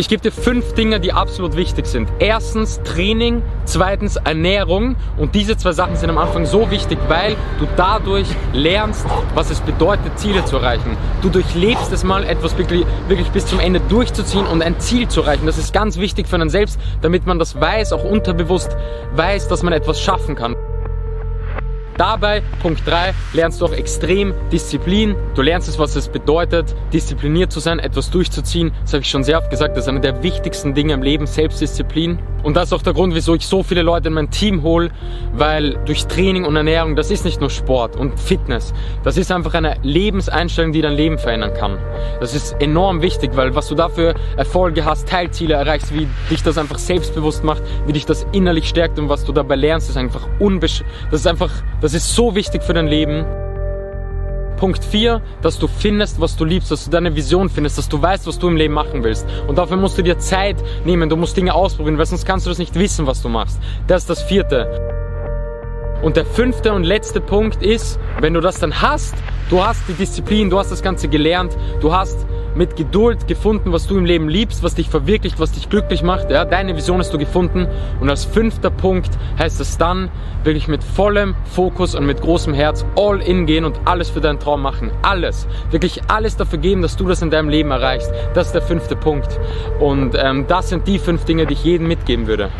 Ich gebe dir fünf Dinge, die absolut wichtig sind. Erstens Training, zweitens Ernährung und diese zwei Sachen sind am Anfang so wichtig, weil du dadurch lernst, was es bedeutet, Ziele zu erreichen. Du durchlebst es mal, etwas wirklich, wirklich bis zum Ende durchzuziehen und ein Ziel zu erreichen. Das ist ganz wichtig für einen selbst, damit man das weiß, auch unterbewusst weiß, dass man etwas schaffen kann. Dabei, Punkt 3, lernst du auch extrem Disziplin. Du lernst es, was es bedeutet, diszipliniert zu sein, etwas durchzuziehen. Das habe ich schon sehr oft gesagt, das ist eine der wichtigsten Dinge im Leben, Selbstdisziplin. Und das ist auch der Grund, wieso ich so viele Leute in mein Team hole, weil durch Training und Ernährung, das ist nicht nur Sport und Fitness, das ist einfach eine Lebenseinstellung, die dein Leben verändern kann. Das ist enorm wichtig, weil was du dafür Erfolge hast, Teilziele erreichst, wie dich das einfach selbstbewusst macht, wie dich das innerlich stärkt und was du dabei lernst, ist einfach unbesch... Das ist einfach, das das ist so wichtig für dein Leben. Punkt 4, dass du findest, was du liebst, dass du deine Vision findest, dass du weißt, was du im Leben machen willst. Und dafür musst du dir Zeit nehmen, du musst Dinge ausprobieren, weil sonst kannst du das nicht wissen, was du machst. Das ist das vierte. Und der fünfte und letzte Punkt ist, wenn du das dann hast, du hast die Disziplin, du hast das Ganze gelernt, du hast mit Geduld gefunden, was du im Leben liebst, was dich verwirklicht, was dich glücklich macht. Ja, deine Vision hast du gefunden. Und als fünfter Punkt heißt es dann, wirklich mit vollem Fokus und mit großem Herz all in gehen und alles für deinen Traum machen. Alles. Wirklich alles dafür geben, dass du das in deinem Leben erreichst. Das ist der fünfte Punkt. Und ähm, das sind die fünf Dinge, die ich jedem mitgeben würde.